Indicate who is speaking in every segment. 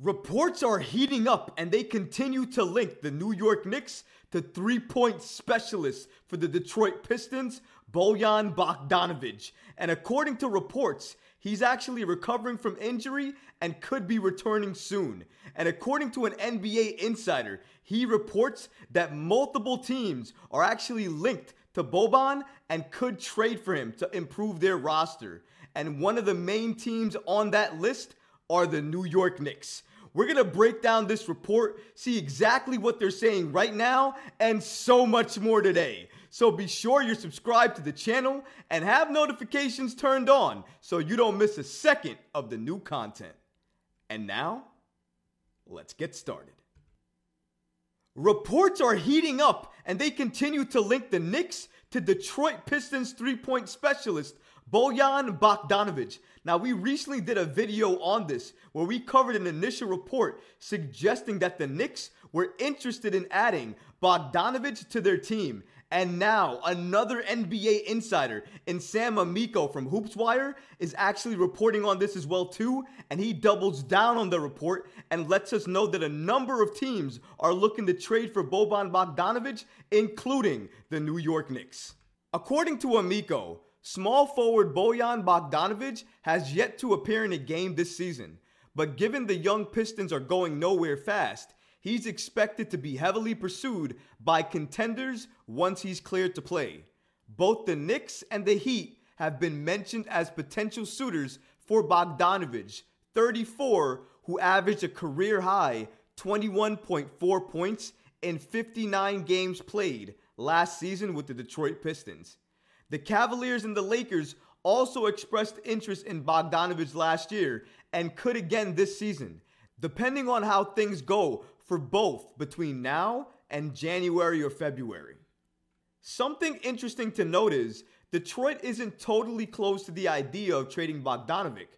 Speaker 1: Reports are heating up and they continue to link the New York Knicks to three-point specialist for the Detroit Pistons, Bojan Bogdanovic. And according to reports, He's actually recovering from injury and could be returning soon. And according to an NBA insider, he reports that multiple teams are actually linked to Boban and could trade for him to improve their roster. And one of the main teams on that list are the New York Knicks. We're going to break down this report, see exactly what they're saying right now, and so much more today. So be sure you're subscribed to the channel and have notifications turned on so you don't miss a second of the new content. And now, let's get started. Reports are heating up and they continue to link the Knicks to Detroit Pistons three point specialist Bojan Bogdanovic. Now, we recently did a video on this where we covered an initial report suggesting that the Knicks were interested in adding Bogdanovic to their team. And now, another NBA insider in Sam Amico from HoopsWire is actually reporting on this as well too, and he doubles down on the report and lets us know that a number of teams are looking to trade for Boban Bogdanovic, including the New York Knicks. According to Amico, Small forward Bojan Bogdanovic has yet to appear in a game this season, but given the young Pistons are going nowhere fast, he's expected to be heavily pursued by contenders once he's cleared to play. Both the Knicks and the Heat have been mentioned as potential suitors for Bogdanovic, 34, who averaged a career high 21.4 points in 59 games played last season with the Detroit Pistons. The Cavaliers and the Lakers also expressed interest in Bogdanovic last year and could again this season, depending on how things go for both between now and January or February. Something interesting to note is Detroit isn't totally close to the idea of trading Bogdanovic,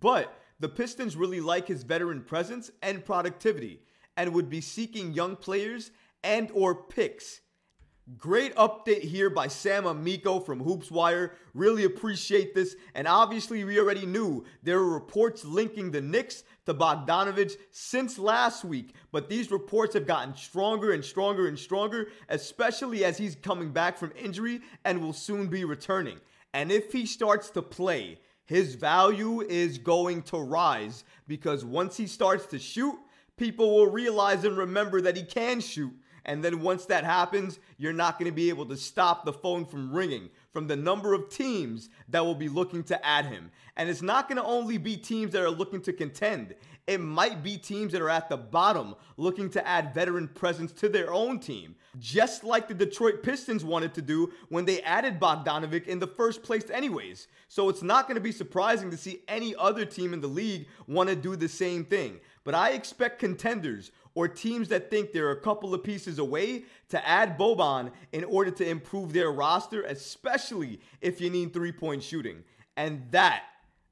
Speaker 1: but the Pistons really like his veteran presence and productivity and would be seeking young players and or picks Great update here by Sam Amico from HoopsWire. Really appreciate this. And obviously, we already knew there were reports linking the Knicks to Bogdanovic since last week. But these reports have gotten stronger and stronger and stronger, especially as he's coming back from injury and will soon be returning. And if he starts to play, his value is going to rise because once he starts to shoot, people will realize and remember that he can shoot and then once that happens, you're not going to be able to stop the phone from ringing from the number of teams that will be looking to add him. And it's not going to only be teams that are looking to contend. It might be teams that are at the bottom looking to add veteran presence to their own team, just like the Detroit Pistons wanted to do when they added Bogdanovic in the first place, anyways. So it's not going to be surprising to see any other team in the league want to do the same thing. But I expect contenders or teams that think they're a couple of pieces away to add Boban in order to improve their roster, especially if you need three point shooting. And that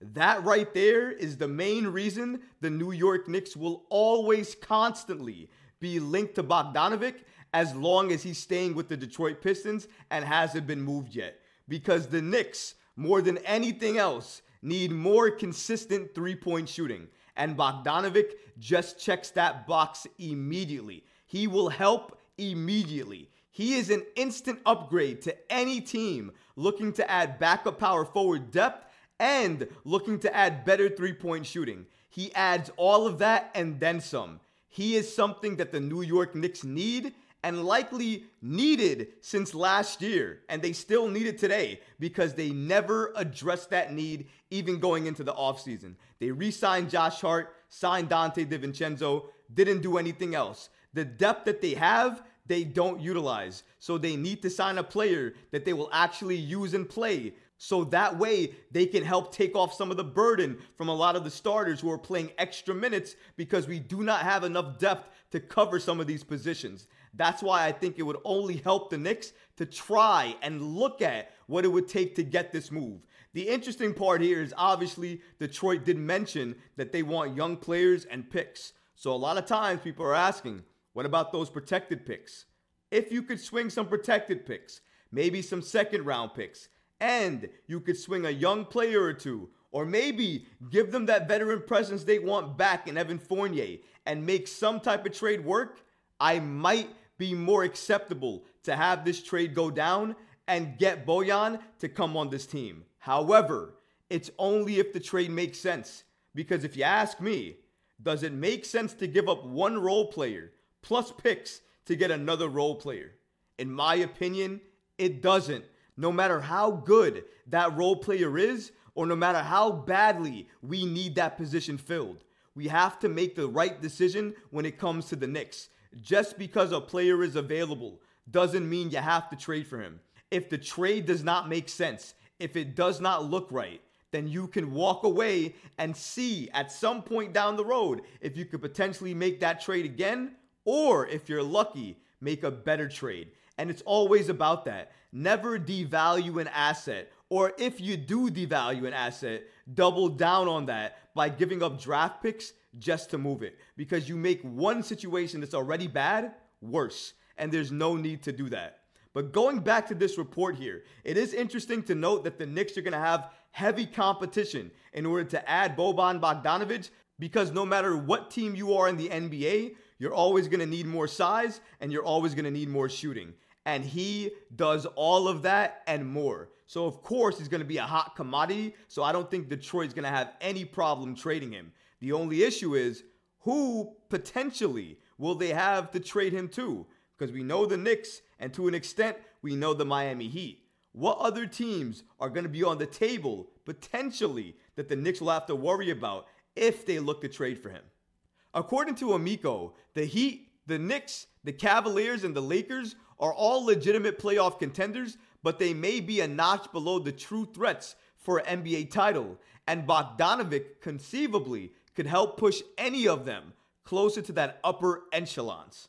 Speaker 1: that right there is the main reason the New York Knicks will always constantly be linked to Bogdanovic as long as he's staying with the Detroit Pistons and hasn't been moved yet. Because the Knicks, more than anything else, need more consistent three point shooting. And Bogdanovic just checks that box immediately. He will help immediately. He is an instant upgrade to any team looking to add backup power forward depth and looking to add better three point shooting. He adds all of that and then some. He is something that the New York Knicks need and likely needed since last year. And they still need it today because they never addressed that need even going into the offseason. They re signed Josh Hart, signed Donte DiVincenzo, didn't do anything else. The depth that they have, they don't utilize. So they need to sign a player that they will actually use and play So that way they can help take off some of the burden from a lot of the starters who are playing extra minutes because we do not have enough depth to cover some of these positions. That's why I think it would only help the Knicks to try and look at what it would take to get this move. The interesting part here is obviously Detroit did mention that they want young players and picks. So a lot of times people are asking, what about those protected picks? If you could swing some protected picks, maybe some second round picks, and you could swing a young player or two, or maybe give them that veteran presence they want back in Evan Fournier and make some type of trade work, I might be more acceptable to have this trade go down and get Bojan to come on this team. However, it's only if the trade makes sense. Because if you ask me, does it make sense to give up one role player plus picks to get another role player? In my opinion, it doesn't. No matter how good that role player is, or no matter how badly we need that position filled, we have to make the right decision when it comes to the Knicks. Just because a player is available doesn't mean you have to trade for him. If the trade does not make sense, if it does not look right, then you can walk away and see at some point down the road if you could potentially make that trade again, or if you're lucky, make a better trade. And it's always about that. Never devalue an asset, or if you do devalue an asset, double down on that by giving up draft picks just to move it. Because you make one situation that's already bad worse, and there's no need to do that. But going back to this report here, it is interesting to note that the Knicks are going to have heavy competition in order to add Boban Bogdanovic because no matter what team you are in the NBA, you're always going to need more size and you're always going to need more shooting. And he does all of that and more. So, of course, he's going to be a hot commodity. So, I don't think Detroit's going to have any problem trading him. The only issue is who potentially will they have to trade him to? Because we know the Knicks, and to an extent, we know the Miami Heat. What other teams are going to be on the table potentially that the Knicks will have to worry about if they look to trade for him? According to Amico, the Heat, the Knicks, the Cavaliers, and the Lakers are all legitimate playoff contenders, but they may be a notch below the true threats for an NBA title. And Bogdanovic conceivably could help push any of them closer to that upper echelons.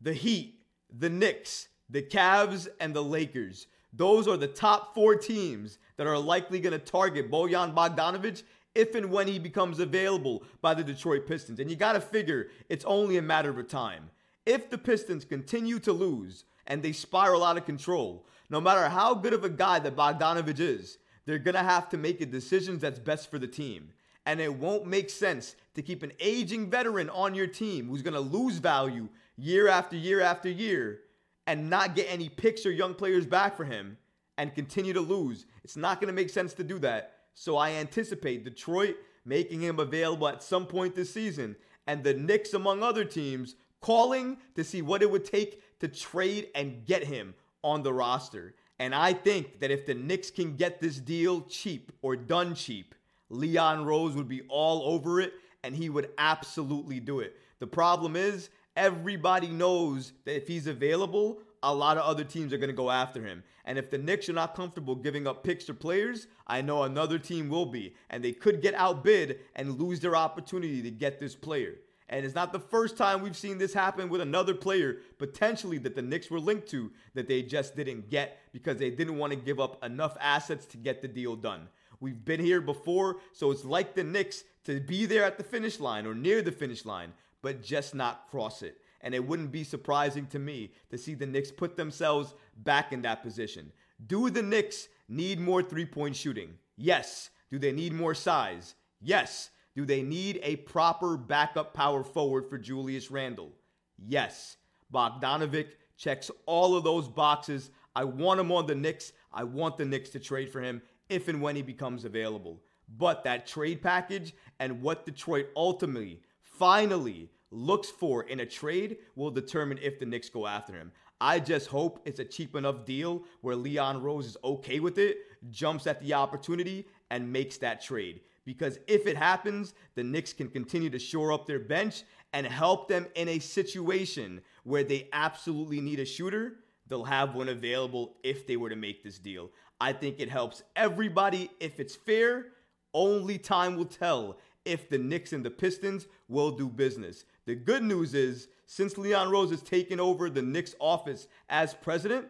Speaker 1: The Heat, the Knicks, the Cavs, and the Lakers. Those are the top four teams that are likely going to target Bojan Bogdanovic if and when he becomes available by the Detroit Pistons. And you got to figure it's only a matter of time. If the Pistons continue to lose and they spiral out of control, no matter how good of a guy that Bogdanovic is, they're going to have to make a decision that's best for the team. And it won't make sense to keep an aging veteran on your team who's going to lose value year after year after year and not get any picks or young players back for him and continue to lose. It's not going to make sense to do that. So I anticipate Detroit making him available at some point this season and the Knicks, among other teams, calling to see what it would take to trade and get him on the roster. And I think that if the Knicks can get this deal cheap or done cheap, Leon Rose would be all over it and he would absolutely do it. The problem is, everybody knows that if he's available, a lot of other teams are going to go after him. And if the Knicks are not comfortable giving up picks or players, I know another team will be. And they could get outbid and lose their opportunity to get this player. And it's not the first time we've seen this happen with another player potentially that the Knicks were linked to that they just didn't get because they didn't want to give up enough assets to get the deal done. We've been here before, so it's like the Knicks to be there at the finish line or near the finish line, but just not cross it. And it wouldn't be surprising to me to see the Knicks put themselves back in that position. Do the Knicks need more three point shooting? Yes. Do they need more size? Yes. Do they need a proper backup power forward for Julius Randle? Yes. Bogdanovic checks all of those boxes. I want him on the Knicks. I want the Knicks to trade for him if and when he becomes available. But that trade package and what Detroit ultimately, finally looks for in a trade will determine if the Knicks go after him. I just hope it's a cheap enough deal where Leon Rose is okay with it, jumps at the opportunity, and makes that trade. Because if it happens, the Knicks can continue to shore up their bench and help them in a situation where they absolutely need a shooter. They'll have one available if they were to make this deal. I think it helps everybody if it's fair. Only time will tell if the Knicks and the Pistons will do business. The good news is, since Leon Rose has taken over the Knicks office as president,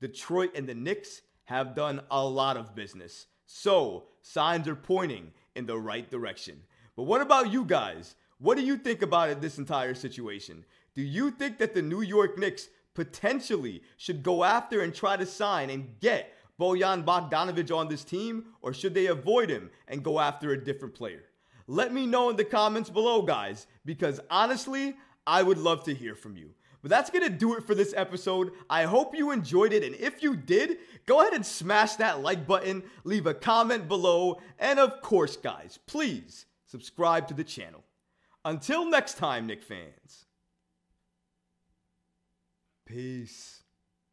Speaker 1: Detroit and the Knicks have done a lot of business. So, signs are pointing in the right direction. But what about you guys? What do you think about this entire situation? Do you think that the New York Knicks potentially should go after and try to sign and get Bojan Bogdanovic on this team, or should they avoid him and go after a different player? Let me know in the comments below, guys, because honestly, I would love to hear from you. But that's going to do it for this episode. I hope you enjoyed it. And if you did, go ahead and smash that like button, leave a comment below, and of course, guys, please subscribe to the channel. Until next time, Knick fans. Peace.